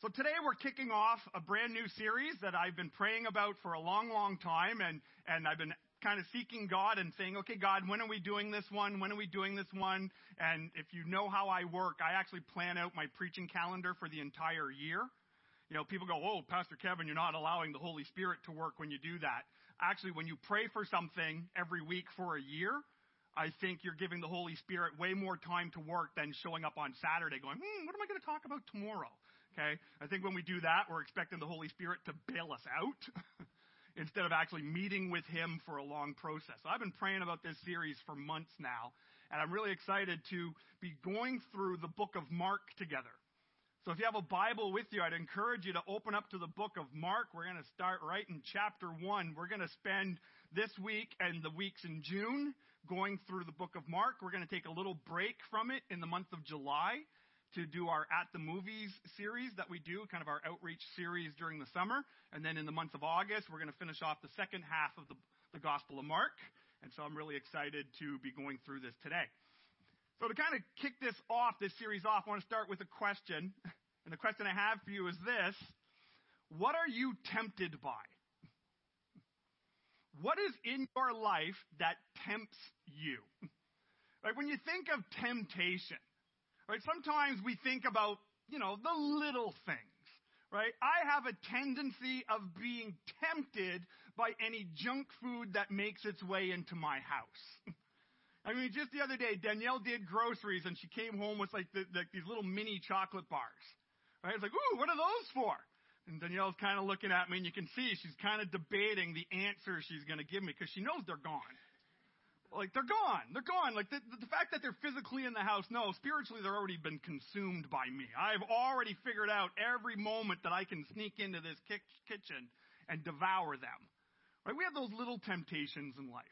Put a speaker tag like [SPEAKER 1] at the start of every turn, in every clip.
[SPEAKER 1] So today we're kicking off a brand new series that I've been praying about for a long, long time, and, and I've been kind of seeking God and saying, okay, God, when are we doing this one? When are we doing this one? And if you know how I work, I actually plan out my preaching calendar for the entire year. You know, people go, oh, Pastor Kevin, you're not allowing the Holy Spirit to work when you do that. Actually, when you pray for something every week for a year, I think you're giving the Holy Spirit way more time to work than showing up on Saturday going, hmm, what am I going to talk about tomorrow? Okay? I think when we do that, we're expecting the Holy Spirit to bail us out instead of actually meeting with Him for a long process. So I've been praying about this series for months now, and I'm really excited to be going through the book of Mark together. So if you have a Bible with you, I'd encourage you to open up to the book of Mark. We're going to start right in chapter 1. We're going to spend this week and the weeks in June going through the book of Mark. We're going to take a little break from it in the month of July to do our At the Movies series that we do, kind of our outreach series during the summer. And then in the month of August, we're going to finish off the second half of the, the Gospel of Mark. And so I'm really excited to be going through this today. So to kind of kick this off, this series off, I want to start with a question. And the question I have for you is this What are you tempted by? What is in your life that tempts you? Like when you think of temptation, Right? Sometimes we think about, you know, the little things. Right? I have a tendency of being tempted by any junk food that makes its way into my house. I mean, just the other day, Danielle did groceries and she came home with like, the, like these little mini chocolate bars. Right? It's like, ooh, what are those for? And Danielle's kind of looking at me, and you can see she's kind of debating the answer she's going to give me because she knows they're gone. Like they're gone. They're gone. Like the, the fact that they're physically in the house, no, spiritually they're already been consumed by me. I've already figured out every moment that I can sneak into this kitchen and devour them. Right? We have those little temptations in life.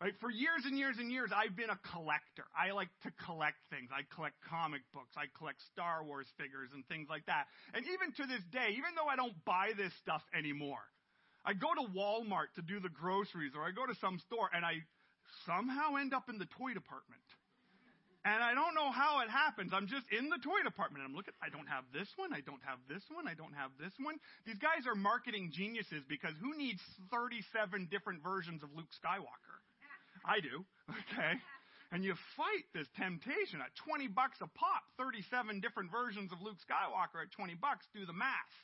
[SPEAKER 1] Right? For years and years and years, I've been a collector. I like to collect things. I collect comic books. I collect Star Wars figures and things like that. And even to this day, even though I don't buy this stuff anymore, I go to Walmart to do the groceries or I go to some store and I somehow end up in the toy department. And I don't know how it happens. I'm just in the toy department. I'm looking, I don't have this one. I don't have this one. I don't have this one. These guys are marketing geniuses because who needs 37 different versions of Luke Skywalker? I do. Okay. And you fight this temptation at 20 bucks a pop, 37 different versions of Luke Skywalker at 20 bucks. Do the math.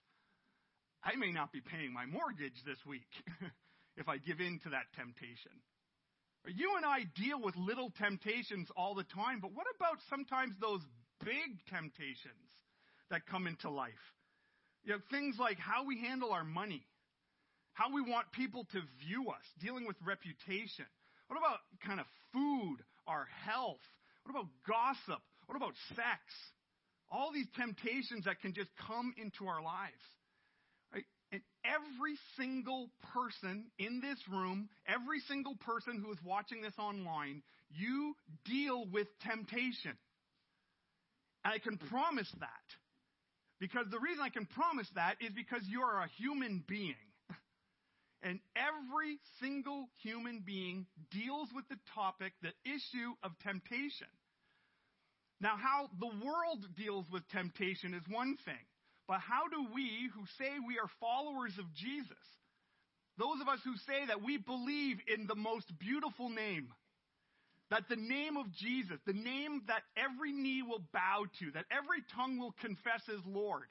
[SPEAKER 1] I may not be paying my mortgage this week if I give in to that temptation. You and I deal with little temptations all the time, but what about sometimes those big temptations that come into life? You know, things like how we handle our money, how we want people to view us, dealing with reputation. What about kind of food, our health? What about gossip? What about sex? All these temptations that can just come into our lives. And every single person in this room, every single person who is watching this online, you deal with temptation. And I can promise that. Because the reason I can promise that is because you are a human being. And every single human being deals with the topic, the issue of temptation. Now, how the world deals with temptation is one thing. But how do we, who say we are followers of Jesus, those of us who say that we believe in the most beautiful name, that the name of Jesus, the name that every knee will bow to, that every tongue will confess as Lord,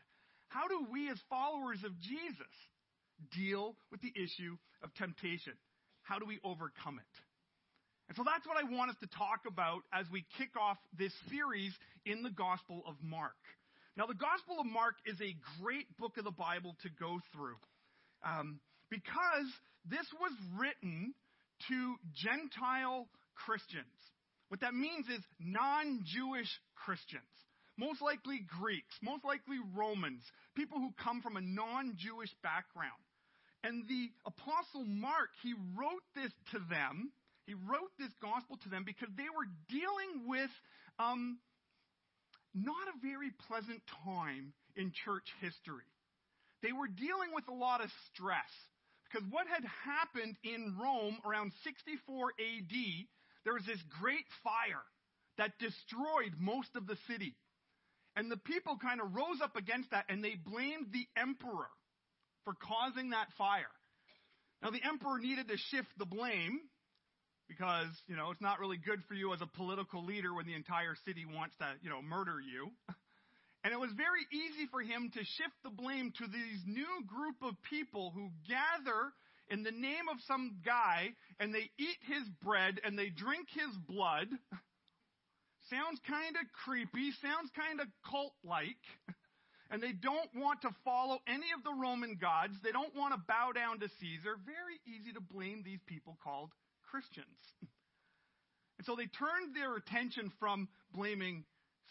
[SPEAKER 1] how do we, as followers of Jesus, deal with the issue of temptation? How do we overcome it? And so that's what I want us to talk about as we kick off this series in the Gospel of Mark. Now, the Gospel of Mark is a great book of the Bible to go through um, because this was written to Gentile Christians. What that means is non Jewish Christians. Most likely Greeks, most likely Romans, people who come from a non Jewish background. And the Apostle Mark, he wrote this to them. He wrote this gospel to them because they were dealing with um, not a very pleasant time in church history. They were dealing with a lot of stress because what had happened in Rome around 64 AD, there was this great fire that destroyed most of the city. And the people kind of rose up against that and they blamed the emperor for causing that fire. Now, the emperor needed to shift the blame because, you know, it's not really good for you as a political leader when the entire city wants to, you know, murder you. And it was very easy for him to shift the blame to these new group of people who gather in the name of some guy and they eat his bread and they drink his blood. Sounds kind of creepy, sounds kind of cult like. And they don't want to follow any of the Roman gods. They don't want to bow down to Caesar. Very easy to blame these people called Christians. And so they turned their attention from blaming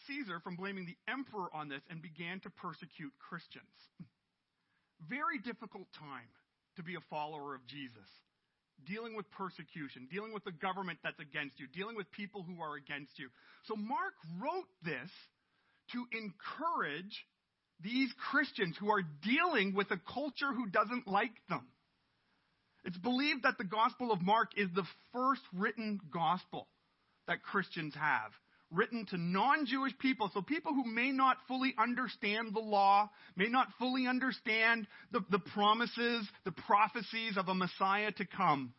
[SPEAKER 1] Caesar, from blaming the emperor on this, and began to persecute Christians. Very difficult time to be a follower of Jesus. Dealing with persecution, dealing with the government that's against you, dealing with people who are against you. So Mark wrote this to encourage these Christians who are dealing with a culture who doesn't like them. It's believed that the Gospel of Mark is the first written gospel that Christians have written to non Jewish people, so people who may not fully understand the law, may not fully understand the, the promises, the prophecies of a Messiah to come,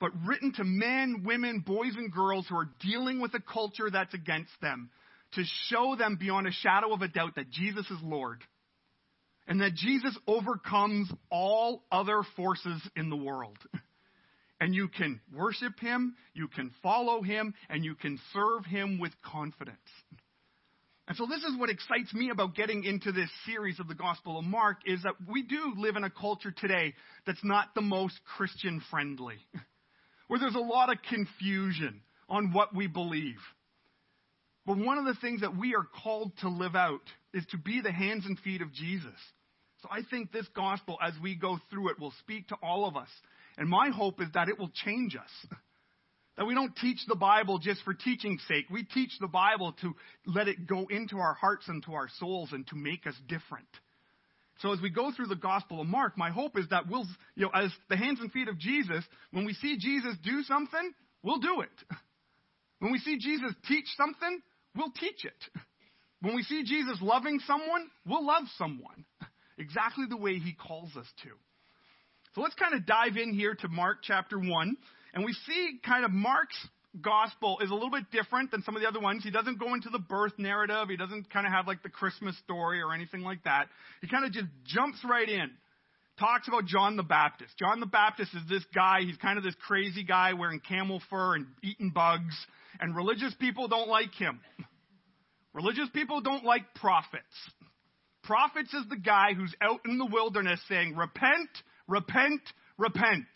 [SPEAKER 1] but written to men, women, boys, and girls who are dealing with a culture that's against them, to show them beyond a shadow of a doubt that Jesus is Lord. And that Jesus overcomes all other forces in the world. and you can worship him, you can follow him, and you can serve him with confidence. And so this is what excites me about getting into this series of the Gospel of Mark is that we do live in a culture today that's not the most Christian friendly. Where there's a lot of confusion on what we believe. But one of the things that we are called to live out is to be the hands and feet of Jesus. So I think this gospel, as we go through it, will speak to all of us and my hope is that it will change us. That we don't teach the Bible just for teaching's sake. We teach the Bible to let it go into our hearts and to our souls and to make us different. So as we go through the Gospel of Mark, my hope is that we'll, you know, as the hands and feet of Jesus, when we see Jesus do something, we'll do it. When we see Jesus teach something, we'll teach it. When we see Jesus loving someone, we'll love someone. Exactly the way he calls us to. So let's kind of dive in here to Mark chapter 1. And we see kind of Mark's gospel is a little bit different than some of the other ones. He doesn't go into the birth narrative. He doesn't kind of have like the Christmas story or anything like that. He kind of just jumps right in. Talks about John the Baptist. John the Baptist is this guy. He's kind of this crazy guy wearing camel fur and eating bugs. And religious people don't like him. Religious people don't like prophets. Prophets is the guy who's out in the wilderness saying, repent, repent, repent.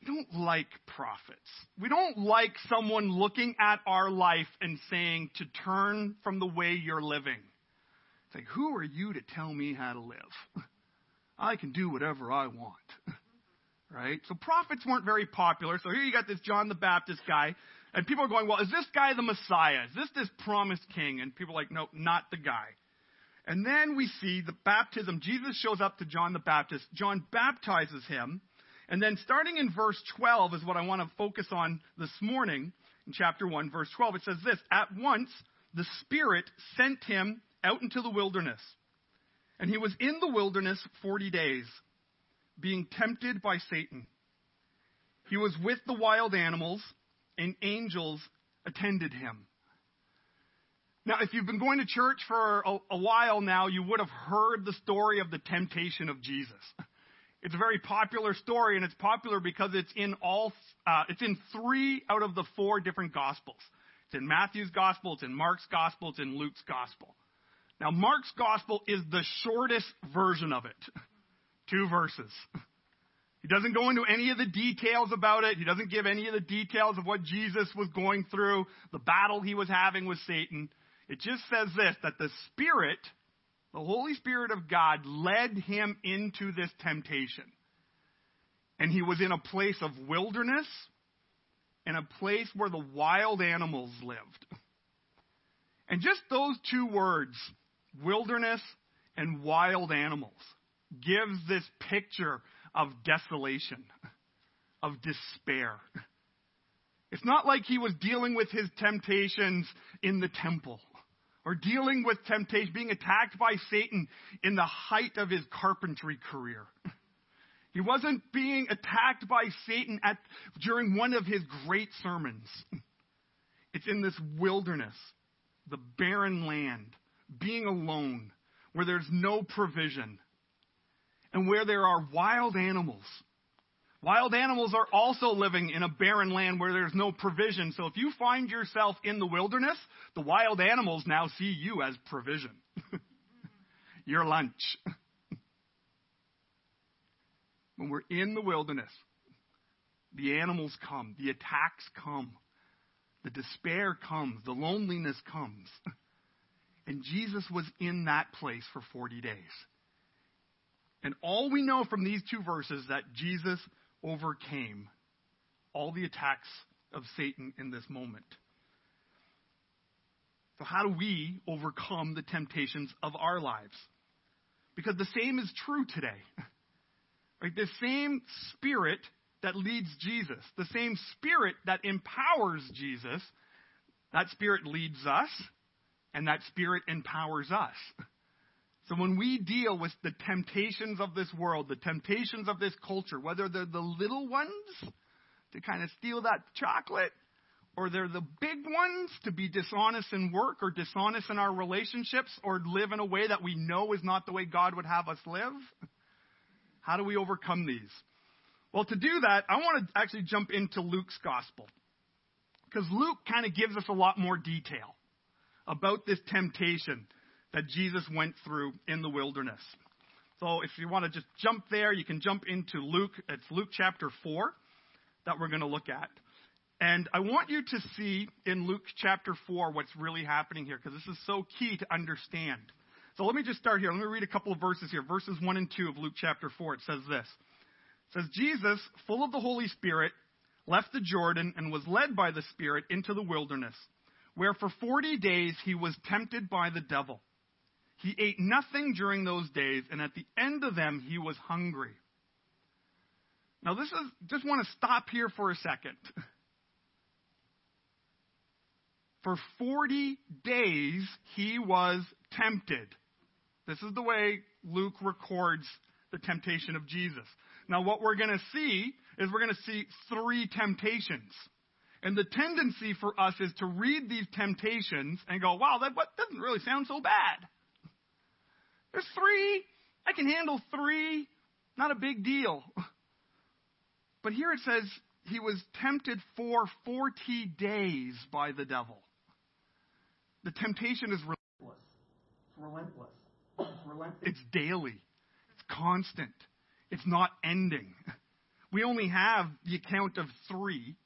[SPEAKER 1] We don't like prophets. We don't like someone looking at our life and saying to turn from the way you're living. It's like, who are you to tell me how to live? I can do whatever I want. Right? So prophets weren't very popular. So here you got this John the Baptist guy. And people are going, well, is this guy the Messiah? Is this this promised king? And people are like, no, not the guy. And then we see the baptism. Jesus shows up to John the Baptist. John baptizes him. And then starting in verse 12 is what I want to focus on this morning in chapter 1, verse 12. It says this At once the Spirit sent him out into the wilderness. And he was in the wilderness 40 days, being tempted by Satan. He was with the wild animals, and angels attended him. Now, if you've been going to church for a, a, while now, you would have heard the story of the temptation of Jesus. It's a very popular story, and it's popular because it's in all, uh, it's in three out of the four different gospels. It's in Matthew's gospel, it's in Mark's gospel, it's in Luke's gospel. Now, Mark's gospel is the shortest version of it. Two verses. He doesn't go into any of the details about it. He doesn't give any of the details of what Jesus was going through, the battle he was having with Satan. It just says this that the Spirit, the Holy Spirit of God, led him into this temptation. And he was in a place of wilderness and a place where the wild animals lived. And just those two words, wilderness and wild animals, gives this picture of desolation, of despair. It's not like he was dealing with his temptations in the temple or dealing with temptation, being attacked by Satan in the height of his carpentry career. He wasn't being attacked by Satan at, during one of his great sermons. It's in this wilderness, the barren land, being alone, where there's no provision, and where there are wild animals. Wild animals are also living in a barren land where there's no provision. So if you find yourself in the wilderness, the wild animals now see you as provision. Your lunch. when we're in the wilderness, the animals come, the attacks come, the despair comes, the loneliness comes. And Jesus was in that place for 40 days. And all we know from these two verses that Jesus overcame all the attacks of Satan in this moment. So, how do we overcome the temptations of our lives? Because the same is true today. Right? The same spirit that leads Jesus, the same spirit that empowers Jesus, that spirit leads us, and that spirit empowers us. So when we deal with the temptations of this world, the temptations of this culture, whether they're the little ones to kind of steal that chocolate, or they're the big ones to be dishonest in work or dishonest in our relationships or live in a way that we know is not the way God would have us live, how do we overcome these? Well, to do that, I want to actually jump into Luke's gospel. Because Luke kind of gives us a lot more detail about this temptation that Jesus went through in the wilderness. So if you want to just jump there, you can jump into Luke. It's Luke chapter 4 that we're going to look at. And I want you to see in Luke chapter 4 what's really happening here because this is so key to understand. So let me just start here. Let me read a couple of verses here. Verses 1 and 2 of Luke chapter 4. It says this. It says, Jesus, full of the Holy Spirit, left the Jordan and was led by the Spirit into the wilderness, where for 40 days he was tempted by the devil. He ate nothing during those days, and at the end of them, he was hungry. Now, this is, just want to stop here for a second. For 40 days, he was tempted. This is the way Luke records the temptation of Jesus. Now, what we're going to see is we're going to see three temptations. And the tendency for us is to read these temptations and go, wow, that doesn't really sound so bad. There's three. I can handle three. Not a big deal. But here it says he was tempted for 40 days by the devil. The temptation is relentless. It's relentless. It's relentless. It's daily. It's constant. It's not ending. We only have the account of three.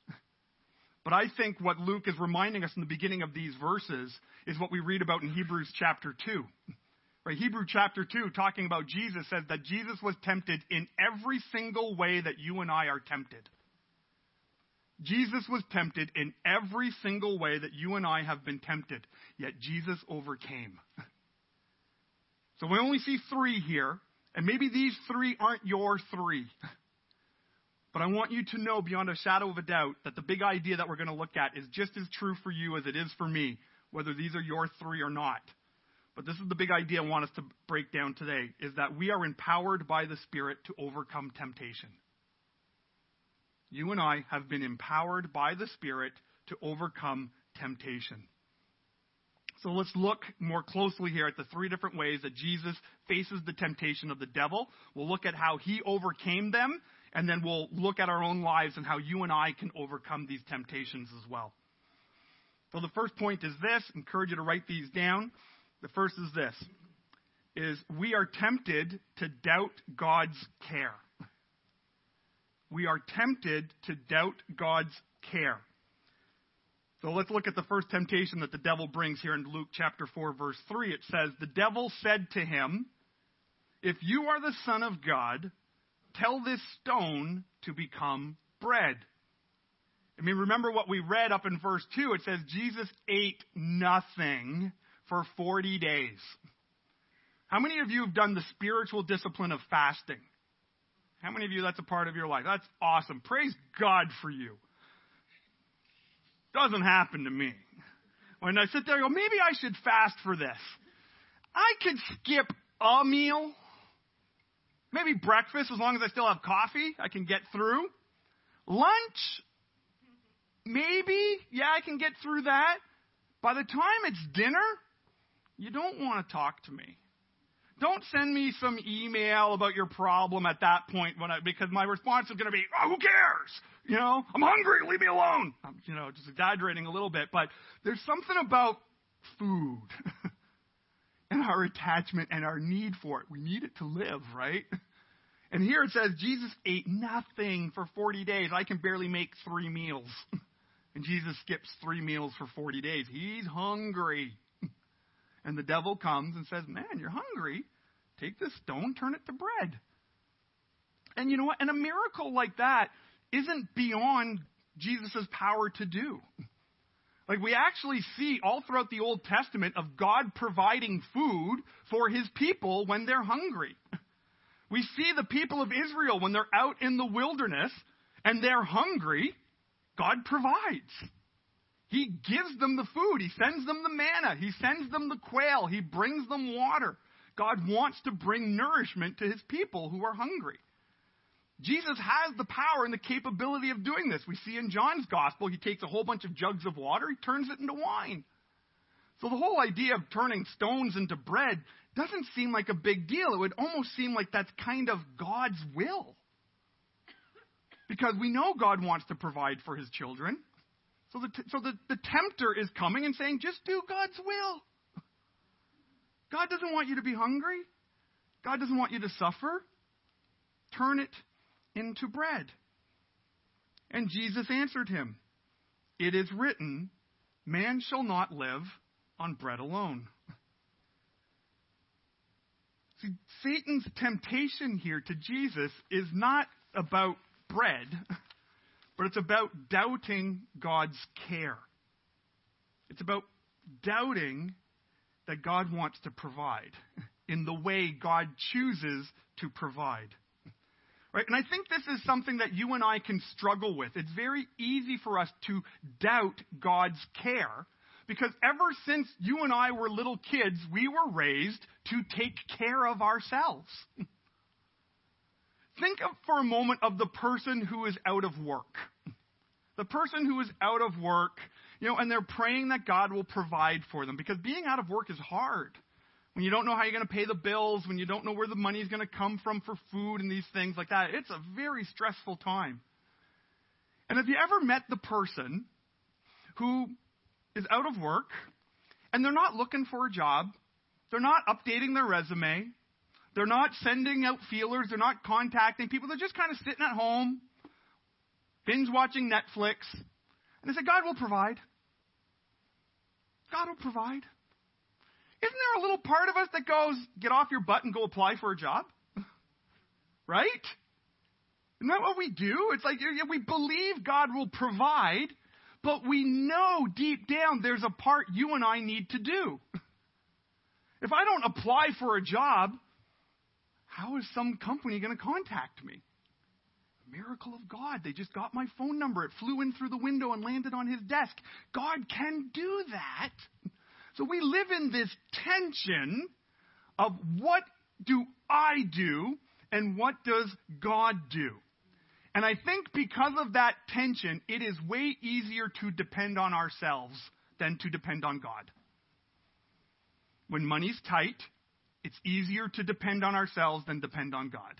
[SPEAKER 1] But I think what Luke is reminding us in the beginning of these verses is what we read about in Hebrews chapter 2. Right, Hebrew chapter 2, talking about Jesus, says that Jesus was tempted in every single way that you and I are tempted. Jesus was tempted in every single way that you and I have been tempted, yet Jesus overcame. So we only see three here, and maybe these three aren't your three. But I want you to know beyond a shadow of a doubt that the big idea that we're going to look at is just as true for you as it is for me, whether these are your three or not. But this is the big idea I want us to break down today is that we are empowered by the Spirit to overcome temptation. You and I have been empowered by the Spirit to overcome temptation. So let's look more closely here at the three different ways that Jesus faces the temptation of the devil. We'll look at how he overcame them, and then we'll look at our own lives and how you and I can overcome these temptations as well. So the first point is this, encourage you to write these down. The first is this is we are tempted to doubt God's care. We are tempted to doubt God's care. So let's look at the first temptation that the devil brings here in Luke chapter 4 verse 3. It says, "The devil said to him, if you are the son of God, tell this stone to become bread." I mean, remember what we read up in verse 2. It says Jesus ate nothing for 40 days. How many of you have done the spiritual discipline of fasting? How many of you that's a part of your life? That's awesome. Praise God for you. Doesn't happen to me. when I sit there and go, maybe I should fast for this. I could skip a meal, maybe breakfast, as long as I still have coffee, I can get through. Lunch, maybe, yeah, I can get through that. By the time it's dinner, you don't want to talk to me. Don't send me some email about your problem at that point when I, because my response is going to be, oh, who cares? You know, I'm hungry, leave me alone. I'm, you know, just exaggerating a little bit, but there's something about food and our attachment and our need for it. We need it to live, right? And here it says Jesus ate nothing for 40 days. I can barely make three meals. And Jesus skips three meals for 40 days. He's hungry. And the devil comes and says, Man, you're hungry. Take this stone, turn it to bread. And you know what? And a miracle like that isn't beyond Jesus' power to do. Like we actually see all throughout the Old Testament of God providing food for his people when they're hungry. We see the people of Israel when they're out in the wilderness and they're hungry, God provides. He gives them the food. He sends them the manna. He sends them the quail. He brings them water. God wants to bring nourishment to his people who are hungry. Jesus has the power and the capability of doing this. We see in John's gospel, he takes a whole bunch of jugs of water, he turns it into wine. So the whole idea of turning stones into bread doesn't seem like a big deal. It would almost seem like that's kind of God's will. Because we know God wants to provide for his children. So the, so the, the tempter is coming and saying, just do God's will. God doesn't want you to be hungry. God doesn't want you to suffer. Turn it into bread. And Jesus answered him, It is written, Man shall not live on bread alone. See, Satan's temptation here to Jesus is not about bread, but it's about doubting God's care. It's about doubting that God wants to provide in the way God chooses to provide. Right? And I think this is something that you and I can struggle with. It's very easy for us to doubt God's care because ever since you and I were little kids, we were raised to take care of ourselves. Think of, for a moment of the person who is out of work. The person who is out of work, you know, and they're praying that God will provide for them because being out of work is hard. When you don't know how you're going to pay the bills, when you don't know where the money is going to come from for food and these things like that, it's a very stressful time. And have you ever met the person who is out of work and they're not looking for a job, they're not updating their resume, they're not sending out feelers. They're not contacting people. They're just kind of sitting at home, binge watching Netflix. And they say, God will provide. God will provide. Isn't there a little part of us that goes, get off your butt and go apply for a job? right? Isn't that what we do? It's like we believe God will provide, but we know deep down there's a part you and I need to do. If I don't apply for a job, how is some company going to contact me? Miracle of God. They just got my phone number. It flew in through the window and landed on his desk. God can do that. So we live in this tension of what do I do and what does God do? And I think because of that tension, it is way easier to depend on ourselves than to depend on God. When money's tight, it's easier to depend on ourselves than depend on God.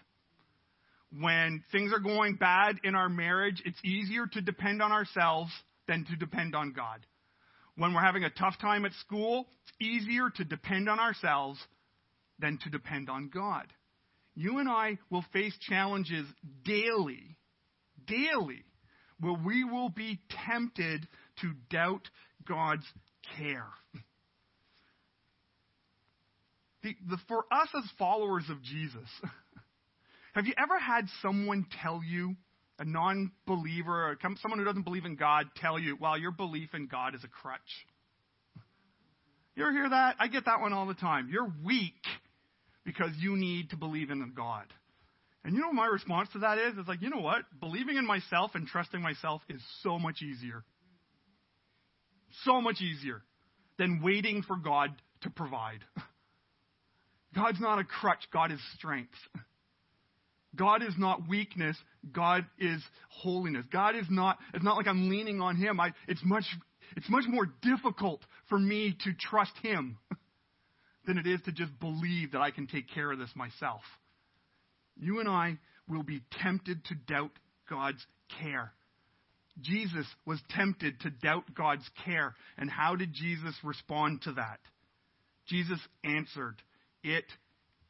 [SPEAKER 1] When things are going bad in our marriage, it's easier to depend on ourselves than to depend on God. When we're having a tough time at school, it's easier to depend on ourselves than to depend on God. You and I will face challenges daily, daily, where we will be tempted to doubt God's care the, for us as followers of Jesus, have you ever had someone tell you, a non believer, or someone who doesn't believe in God, tell you, well, your belief in God is a crutch? You ever hear that? I get that one all the time. You're weak because you need to believe in God. And you know what my response to that is? It's like, you know what? Believing in myself and trusting myself is so much easier. So much easier. than waiting for God to provide. God's not a crutch, God is strength. God is not weakness, God is holiness. God is not, it's not like I'm leaning on Him. I, it's, much, it's much more difficult for me to trust Him than it is to just believe that I can take care of this myself. You and I will be tempted to doubt God's care. Jesus was tempted to doubt God's care. And how did Jesus respond to that? Jesus answered, It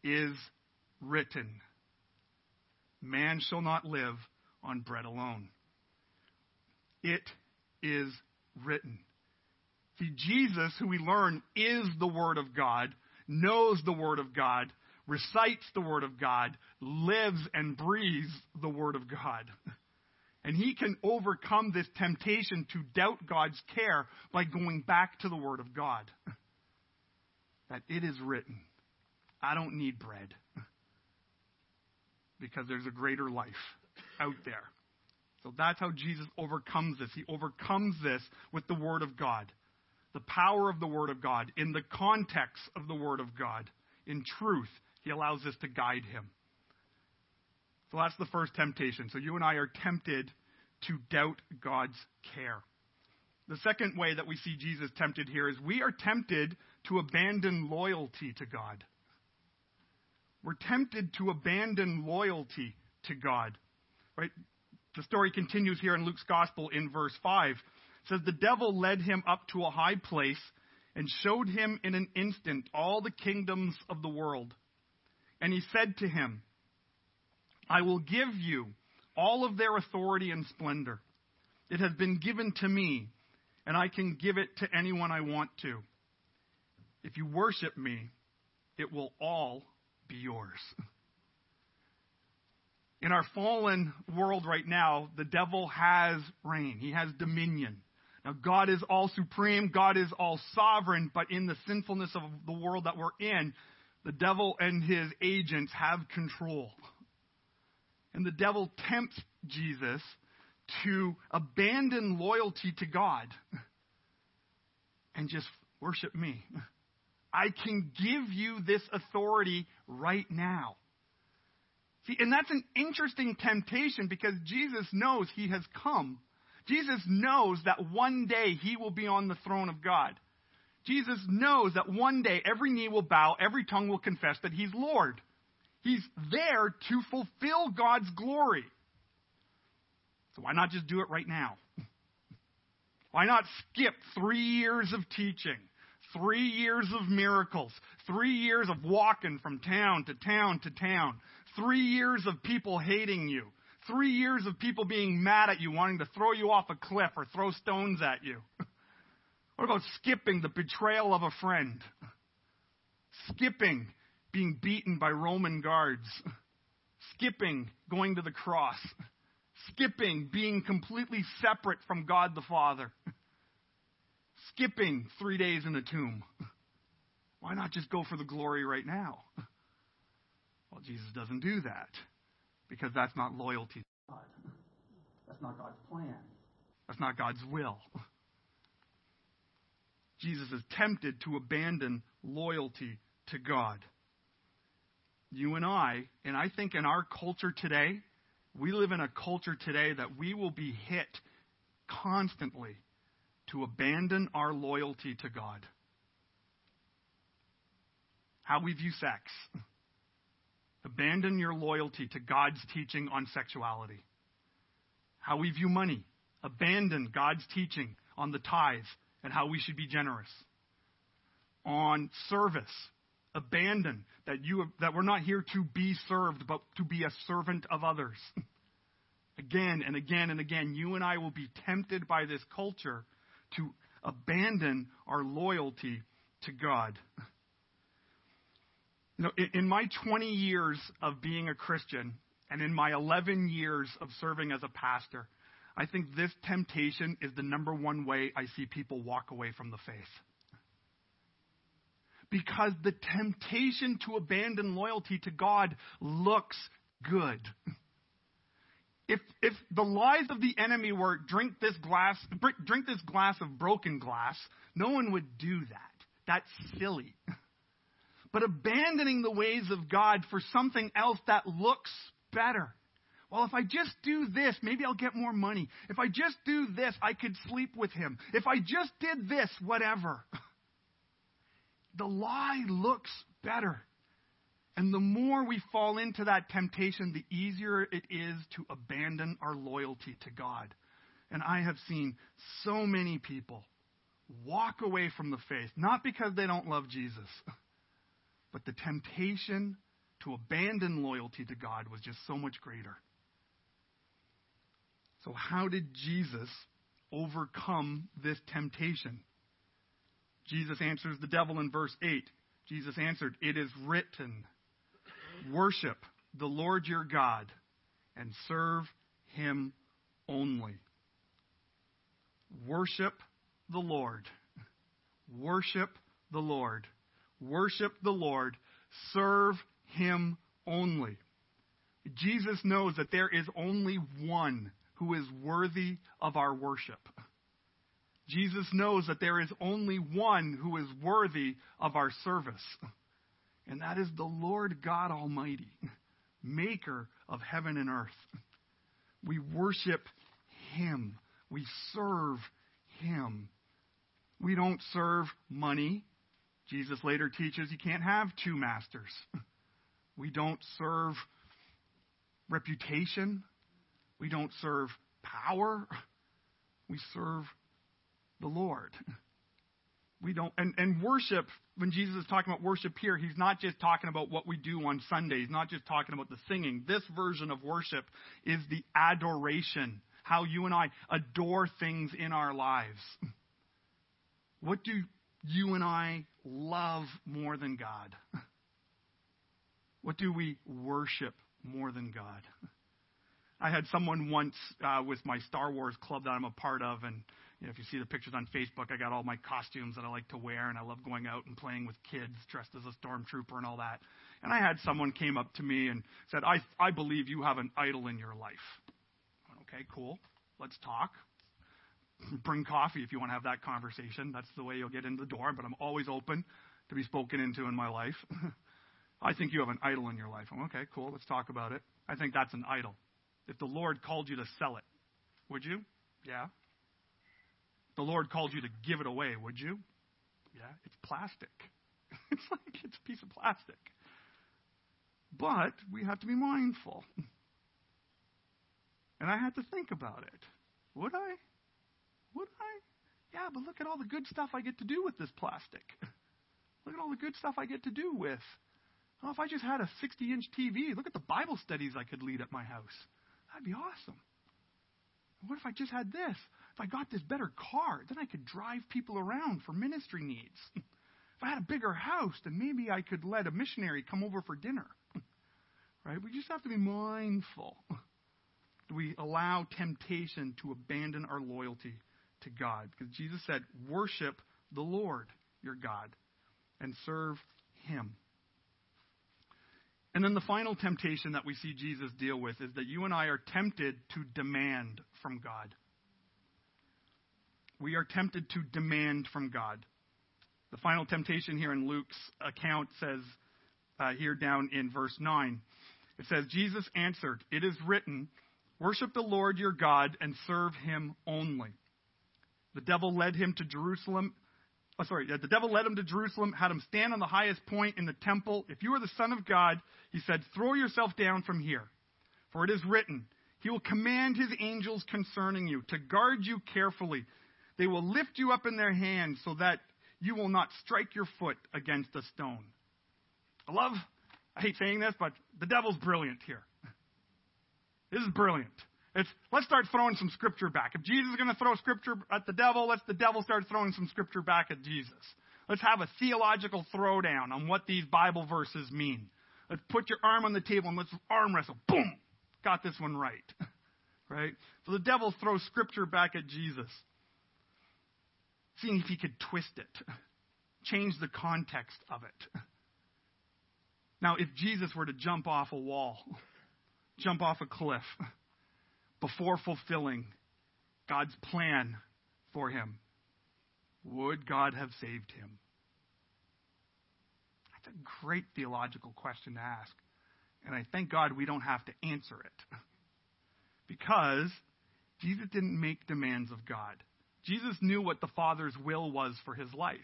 [SPEAKER 1] is written. Man shall not live on bread alone. It is written. See, Jesus, who we learn is the Word of God, knows the Word of God, recites the Word of God, lives and breathes the Word of God. And he can overcome this temptation to doubt God's care by going back to the Word of God. That it is written, I don't need bread because there's a greater life out there. So that's how Jesus overcomes this. He overcomes this with the Word of God, the power of the Word of God, in the context of the Word of God, in truth. He allows this to guide him. So that's the first temptation. So you and I are tempted to doubt God's care. The second way that we see Jesus tempted here is we are tempted to abandon loyalty to God. We're tempted to abandon loyalty to God. Right? The story continues here in Luke's gospel in verse 5. It says the devil led him up to a high place and showed him in an instant all the kingdoms of the world. And he said to him, I will give you all of their authority and splendor. It has been given to me, and I can give it to anyone I want to. If you worship me, it will all be yours. In our fallen world right now, the devil has reign. He has dominion. Now, God is all supreme, God is all sovereign, but in the sinfulness of the world that we're in, the devil and his agents have control. And the devil tempts Jesus to abandon loyalty to God and just worship me. I can give you this authority right now. See, and that's an interesting temptation because Jesus knows he has come. Jesus knows that one day he will be on the throne of God. Jesus knows that one day every knee will bow, every tongue will confess that he's Lord. He's there to fulfill God's glory. So why not just do it right now? Why not skip three years of teaching, three years of miracles, three years of walking from town to town to town, three years of people hating you, three years of people being mad at you, wanting to throw you off a cliff or throw stones at you? What about skipping the betrayal of a friend? Skipping being beaten by Roman guards? Skipping going to the cross? Skipping being completely separate from God the Father? Skipping three days in the tomb? Why not just go for the glory right now? Well, Jesus doesn't do that because that's not loyalty to God. That's not God's plan. That's not God's will. Jesus is tempted to abandon loyalty to God. You and I, and I think in our culture today, we live in a culture today that we will be hit constantly to abandon our loyalty to God. How we view sex. Abandon your loyalty to God's teaching on sexuality. How we view money. Abandon God's teaching on the tithe and how we should be generous. On service, abandon that you that we're not here to be served, but to be a servant of others. again and again and again, you and I will be tempted by this culture to abandon our loyalty to God. You know, in, my 20 years of being a Christian and in my 11 years of serving as a pastor, I think this temptation is the number one way I see people walk away from the faith. Because the temptation to abandon loyalty to God looks good. If, if the lies of the enemy were drink this glass, drink this glass of broken glass, no one would do that. That's silly. But abandoning the ways of God for something else that looks better. Well, if I just do this, maybe I'll get more money. If I just do this, I could sleep with him. If I just did this, whatever. The lie looks better. And the more we fall into that temptation, the easier it is to abandon our loyalty to God. And I have seen so many people walk away from the faith, not because they don't love Jesus, but the temptation to abandon loyalty to God was just so much greater. So, how did Jesus overcome this temptation? Jesus answers the devil in verse 8. Jesus answered, It is written. Worship the Lord your God and serve him only. Worship the Lord. Worship the Lord. Worship the Lord. Serve him only. Jesus knows that there is only one who is worthy of our worship. Jesus knows that there is only one who is worthy of our service and that is the Lord God Almighty, maker of heaven and earth. We worship Him, we serve Him. We don't serve money. Jesus later teaches you can't have two masters. We don't serve reputation. We don't serve power. We serve the Lord. We don't, and, and worship, when Jesus is talking about worship here, he's not just talking about what we do on Sunday. He's not just talking about the singing. This version of worship is the adoration, how you and I adore things in our lives. What do you and I love more than God? What do we worship more than God? I had someone once uh, with my Star Wars club that I'm a part of, and you know, if you see the pictures on Facebook, I got all my costumes that I like to wear, and I love going out and playing with kids dressed as a stormtrooper and all that. And I had someone came up to me and said, "I I believe you have an idol in your life." Went, okay, cool. Let's talk. Bring coffee if you want to have that conversation. That's the way you'll get into the door. But I'm always open to be spoken into in my life. I think you have an idol in your life. I'm, okay, cool. Let's talk about it. I think that's an idol. If the Lord called you to sell it, would you? Yeah the Lord called you to give it away, would you? Yeah, it's plastic. it's like it's a piece of plastic. But we have to be mindful. And I had to think about it. Would I? Would I? Yeah, but look at all the good stuff I get to do with this plastic. Look at all the good stuff I get to do with. Oh, if I just had a 60 inch TV, look at the Bible studies I could lead at my house. That'd be awesome. What if I just had this? If I got this better car, then I could drive people around for ministry needs. if I had a bigger house, then maybe I could let a missionary come over for dinner. right? We just have to be mindful. Do we allow temptation to abandon our loyalty to God? Because Jesus said, worship the Lord your God and serve him. And then the final temptation that we see Jesus deal with is that you and I are tempted to demand from God. We are tempted to demand from God. The final temptation here in Luke's account says, uh, here down in verse 9, it says, Jesus answered, It is written, Worship the Lord your God and serve him only. The devil led him to Jerusalem oh, sorry, the devil led him to Jerusalem, had him stand on the highest point in the temple. If you are the Son of God, he said, throw yourself down from here. For it is written, He will command His angels concerning you to guard you carefully. They will lift you up in their hands so that you will not strike your foot against a stone. I love, I hate saying this, but the devil's brilliant here. This is brilliant. It's, let's start throwing some scripture back. If Jesus is going to throw scripture at the devil, let's the devil start throwing some scripture back at Jesus. Let's have a theological throwdown on what these Bible verses mean. Let's put your arm on the table and let's arm wrestle. Boom! Got this one right. right? So the devil throws scripture back at Jesus, seeing if he could twist it, change the context of it. Now, if Jesus were to jump off a wall, jump off a cliff, before fulfilling God's plan for him, would God have saved him? That's a great theological question to ask. And I thank God we don't have to answer it. Because Jesus didn't make demands of God. Jesus knew what the Father's will was for his life.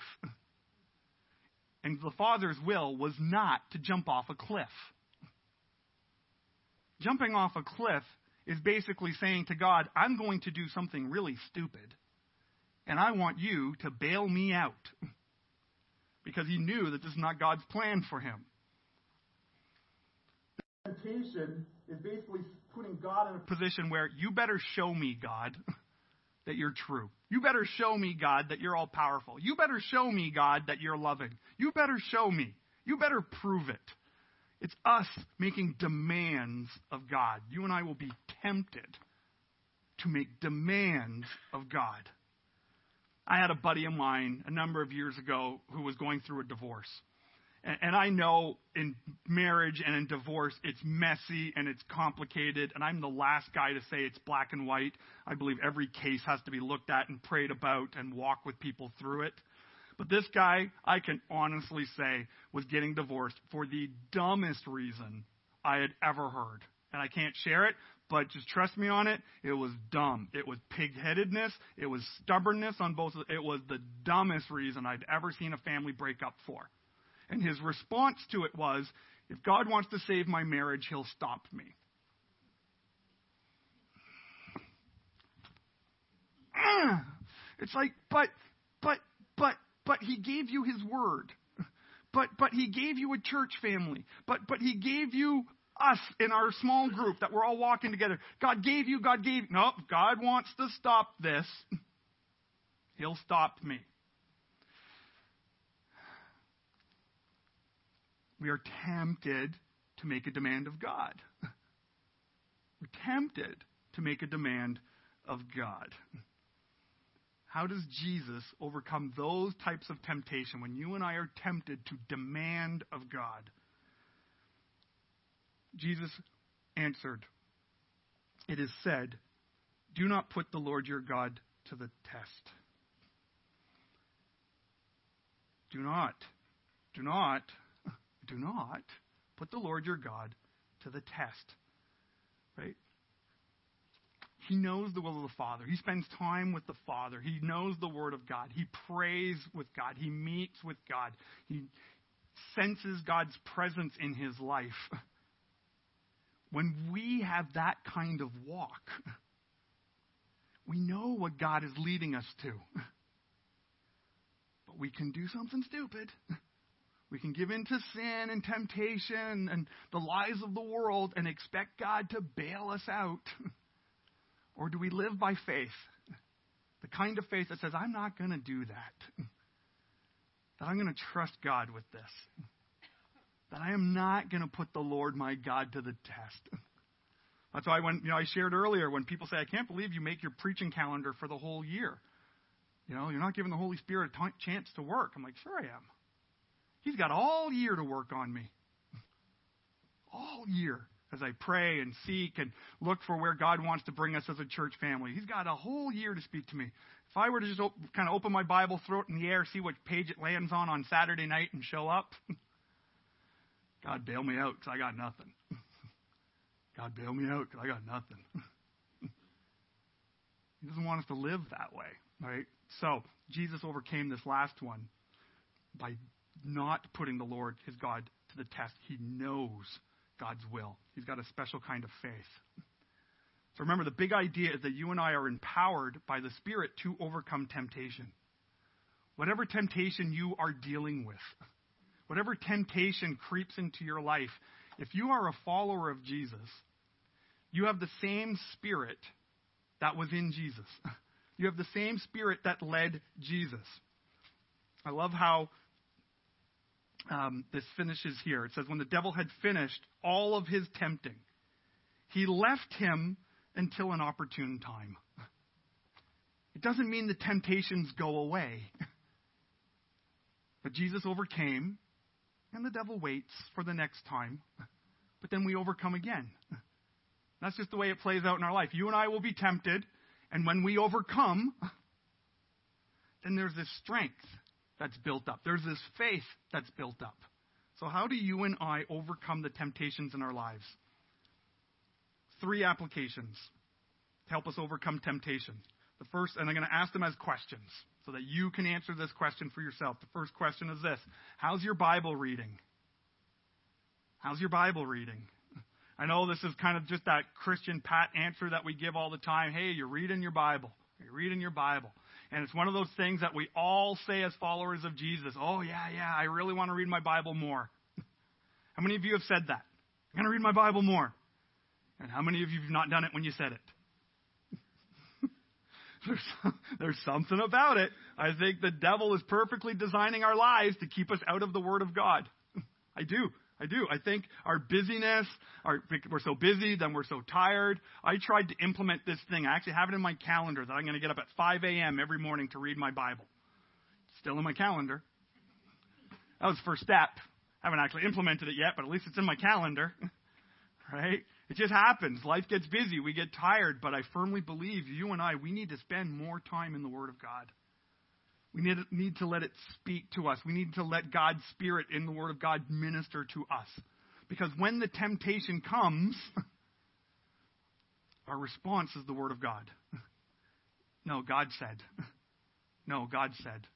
[SPEAKER 1] And the Father's will was not to jump off a cliff. Jumping off a cliff is basically saying to God, I'm going to do something really stupid, and I want you to bail me out. because he knew that this is not God's plan for him. Temptation is basically putting God in a position where you better show me, God, that you're true. You better show me, God, that you're all powerful. You better show me, God, that you're loving. You better show me. You better prove it. It's us making demands of God. You and I will be tempted to make demands of God. I had a buddy of mine a number of years ago who was going through a divorce. And, I know in marriage and in divorce, it's messy and it's complicated. And I'm the last guy to say it's black and white. I believe every case has to be looked at and prayed about and walk with people through it. But this guy, I can honestly say, was getting divorced for the dumbest reason I had ever heard. And I can't share it, but just trust me on it. It was dumb. It was pigheadedness. It was stubbornness on both. It was the dumbest reason I'd ever seen a family break up for. And his response to it was, if God wants to save my marriage, he'll stop me. It's like, but, but, but, but he gave you his word. But, but he gave you a church family. But, but he gave you us in our small group that we're all walking together. God gave you, God gave. No, God wants to stop this. He'll stop me. We are tempted to make a demand of God. We're tempted to make a demand of God. How does Jesus overcome those types of temptation when you and I are tempted to demand of God? Jesus answered, It is said, Do not put the Lord your God to the test. Do not, do not do not put the Lord your God to the test. Right? He knows the will of the Father. He spends time with the Father. He knows the Word of God. He prays with God. He meets with God. He senses God's presence in his life. When we have that kind of walk, we know what God is leading us to. But we can do something stupid. We can give in to sin and temptation and the lies of the world and expect God to bail us out. or do we live by faith? The kind of faith that says, I'm not going to do that. That I'm going to trust God with this. That I am not going to put the Lord my God to the test. That's why when you know I shared earlier when people say, I can't believe you make your preaching calendar for the whole year. You know, you're not giving the Holy Spirit a t- chance to work. I'm like, sure I am. He's got all year to work on me. All year as I pray and seek and look for where God wants to bring us as a church family. He's got a whole year to speak to me. If I were to just op- kind of open my Bible, throw it in the air, see what page it lands on on Saturday night and show up, God bail me out because I got nothing. God bail me out because I got nothing. he doesn't want us to live that way, right? So Jesus overcame this last one by not putting the Lord, his God, to the test. He knows God's will. He's got a special kind of faith. So remember, the big idea is that you and I are empowered by the Spirit to overcome temptation. Whatever temptation you are dealing with, whatever temptation creeps into your life, if you are a follower of Jesus, you have the same Spirit that was in Jesus. You have the same Spirit that led Jesus. I love how um, this finishes here. It says, When the devil had finished all of his tempting, he left him until an opportune time. It doesn't mean the temptations go away. But Jesus overcame, and the devil waits for the next time. But then we overcome again. That's just the way it plays out in our life. You and I will be tempted, and when we overcome, then there's this strength that's built up. There's this faith that's built up. So, how do you and I overcome the temptations in our lives? Three applications to help us overcome temptation. The first, and I'm going to ask them as questions so that you can answer this question for yourself. The first question is this How's your Bible reading? How's your Bible reading? I know this is kind of just that Christian pat answer that we give all the time. Hey, you're reading your Bible. You're reading your Bible. And it's one of those things that we all say as followers of Jesus. Oh, yeah, yeah, I really want to read my Bible more. How many of you have said that? I'm going to read my Bible more. And how many of you have not done it when you said it? there's, there's something about it. I think the devil is perfectly designing our lives to keep us out of the Word of God. I do. I do. I think our busyness, our, we're so busy, then we're so tired. I tried to implement this thing. I actually have it in my calendar that I'm going to get up at 5 a.m. every morning to read my Bible. Still in my calendar. That was the first step. I haven't actually implemented it yet, but at least it's in my calendar. right? It just happens. Life gets busy. We get tired, but I firmly believe you and I, we need to spend more time in the Word of God. We need, need to let it speak to us. We need to let God's Spirit in the Word of God minister to us. Because when the temptation comes, our response is the Word of God. No, God said. No, God said.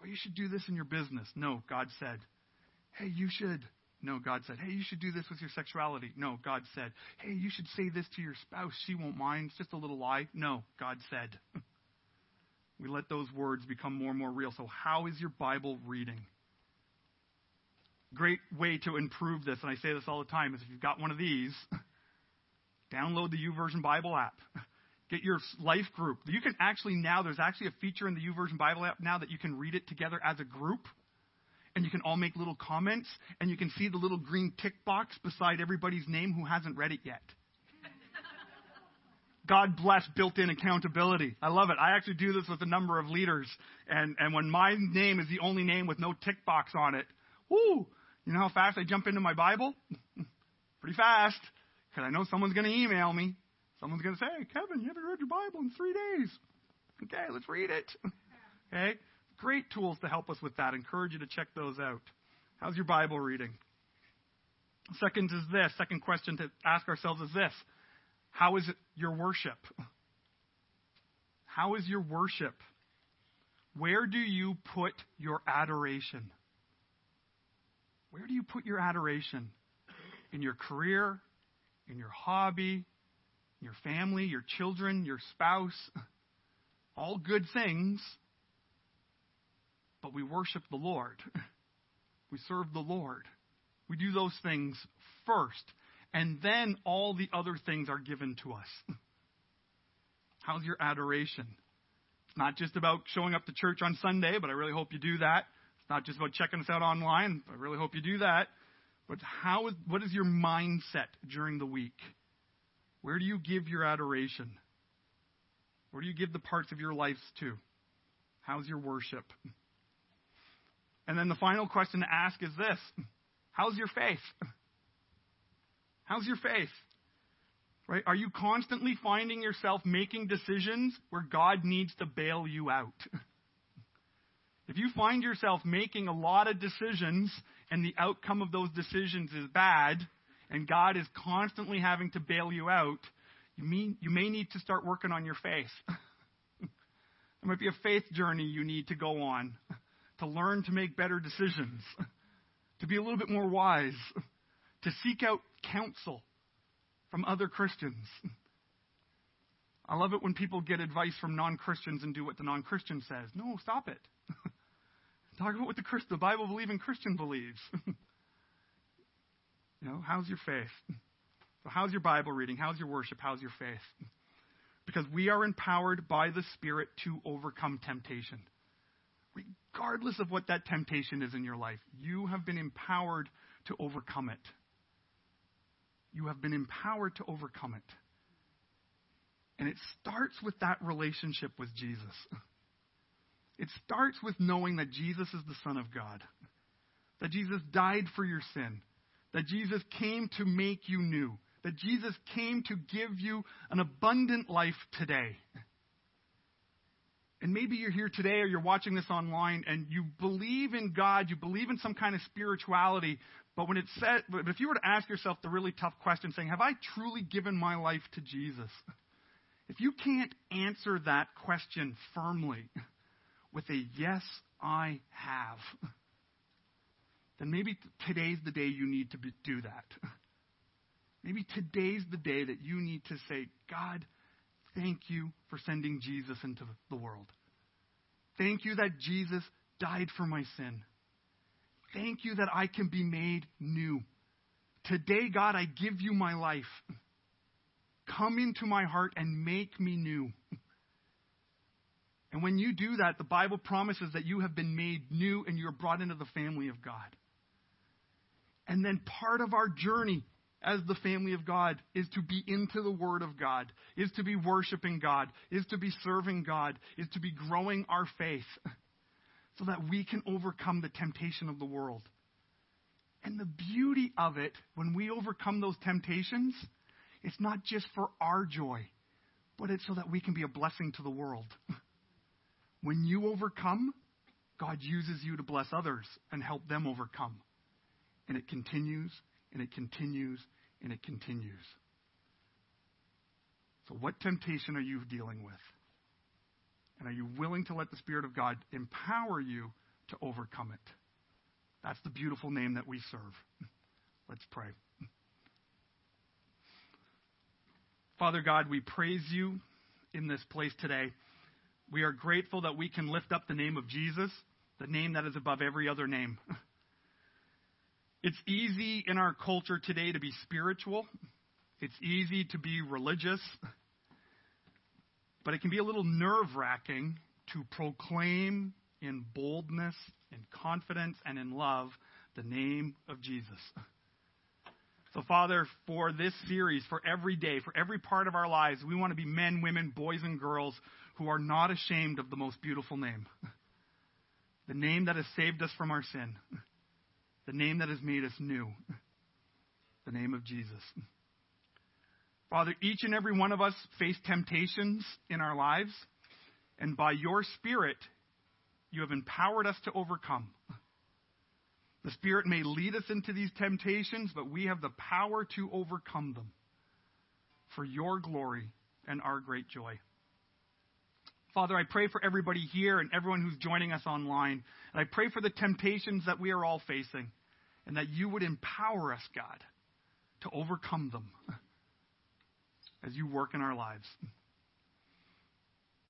[SPEAKER 1] Well, you should do this in your business. No, God said. Hey, you should. No, God said. Hey, you should do this with your sexuality. No, God said. Hey, you should say this to your spouse. She won't mind. It's just a little lie. No, God said. We let those words become more and more real. So, how is your Bible reading? Great way to improve this, and I say this all the time, is if you've got one of these, download the YouVersion Bible app. Get your life group. You can actually now, there's actually a feature in the YouVersion Bible app now that you can read it together as a group. And you can all make little comments, and you can see the little green tick box beside everybody's name who hasn't read it yet. God bless built-in accountability. I love it. I actually do this with a number of leaders, and and when my name is the only name with no tick box on it, whoo! You know how fast I jump into my Bible? Pretty fast, because I know someone's going to email me. Someone's going to say, hey, Kevin, you haven't read your Bible in three days. Okay, let's read it. Okay, great tools to help us with that. Encourage you to check those out. How's your Bible reading? Second is this. Second question to ask ourselves is this how is your worship? How is your worship? Where do you put your adoration? Where do you put your adoration? In your career, in your hobby, your family, your children, your spouse. All good things. But we worship the Lord. We serve the Lord. We do those things first and then all the other things are given to us. How's your adoration? It's not just about showing up to church on Sunday, but I really hope you do that. It's not just about checking us out online. I really hope you do that. But how is, what is your mindset during the week? Where do you give your adoration? Where do you give the parts of your lives to? How's your worship? And then the final question to ask is this How's your faith? How's your faith? Right? Are you constantly finding yourself making decisions where God needs to bail you out? if you find yourself making a lot of decisions and the outcome of those decisions is bad, and God is constantly having to bail you out, you, mean, you may need to start working on your faith. there might be a faith journey you need to go on to learn to make better decisions, to be a little bit more wise, to seek out counsel from other Christians. I love it when people get advice from non Christians and do what the non Christian says. No, stop it. Talk about what the, Christ, the Bible believing Christian believes. you know, how's your faith? So, how's your Bible reading? How's your worship? How's your faith? Because we are empowered by the Spirit to overcome temptation. Regardless of what that temptation is in your life, you have been empowered to overcome it. You have been empowered to overcome it. And it starts with that relationship with Jesus. It starts with knowing that Jesus is the Son of God, that Jesus died for your sin, that Jesus came to make you new, that Jesus came to give you an abundant life today. And maybe you're here today or you're watching this online and you believe in God, you believe in some kind of spirituality, but when it's said, but if you were to ask yourself the really tough question saying, have I truly given my life to Jesus? If you can't answer that question firmly with a yes, I have, then maybe today's the day you need to be, do that. Maybe today's the day that you need to say, God, thank you for sending Jesus into the world. Thank you that Jesus died for my sin. Thank you that I can be made new. Today, God, I give you my life. Come into my heart and make me new. And when you do that, the Bible promises that you have been made new and you're brought into the family of God. And then part of our journey as the family of God is to be into the Word of God, is to be worshiping God, is to be serving God, is to be growing our faith so that we can overcome the temptation of the world. And the beauty of it, when we overcome those temptations, it's not just for our joy, but it's so that we can be a blessing to the world. When you overcome, God uses you to bless others and help them overcome. And it continues and it continues and it continues. So, what temptation are you dealing with? And are you willing to let the Spirit of God empower you to overcome it? That's the beautiful name that we serve. Let's pray. Father God, we praise you in this place today. We are grateful that we can lift up the name of Jesus, the name that is above every other name. It's easy in our culture today to be spiritual. It's easy to be religious. But it can be a little nerve wracking to proclaim in boldness, in confidence, and in love the name of Jesus. So, Father, for this series, for every day, for every part of our lives, we want to be men, women, boys, and girls who are not ashamed of the most beautiful name. The name that has saved us from our sin the name that has made us new, the name of Jesus. Father, each and every one of us face temptations in our lives, and by your Spirit, you have empowered us to overcome. The Spirit may lead us into these temptations, but we have the power to overcome them for your glory and our great joy. Father, I pray for everybody here and everyone who's joining us online. And I pray for the temptations that we are all facing and that you would empower us, God, to overcome them as you work in our lives.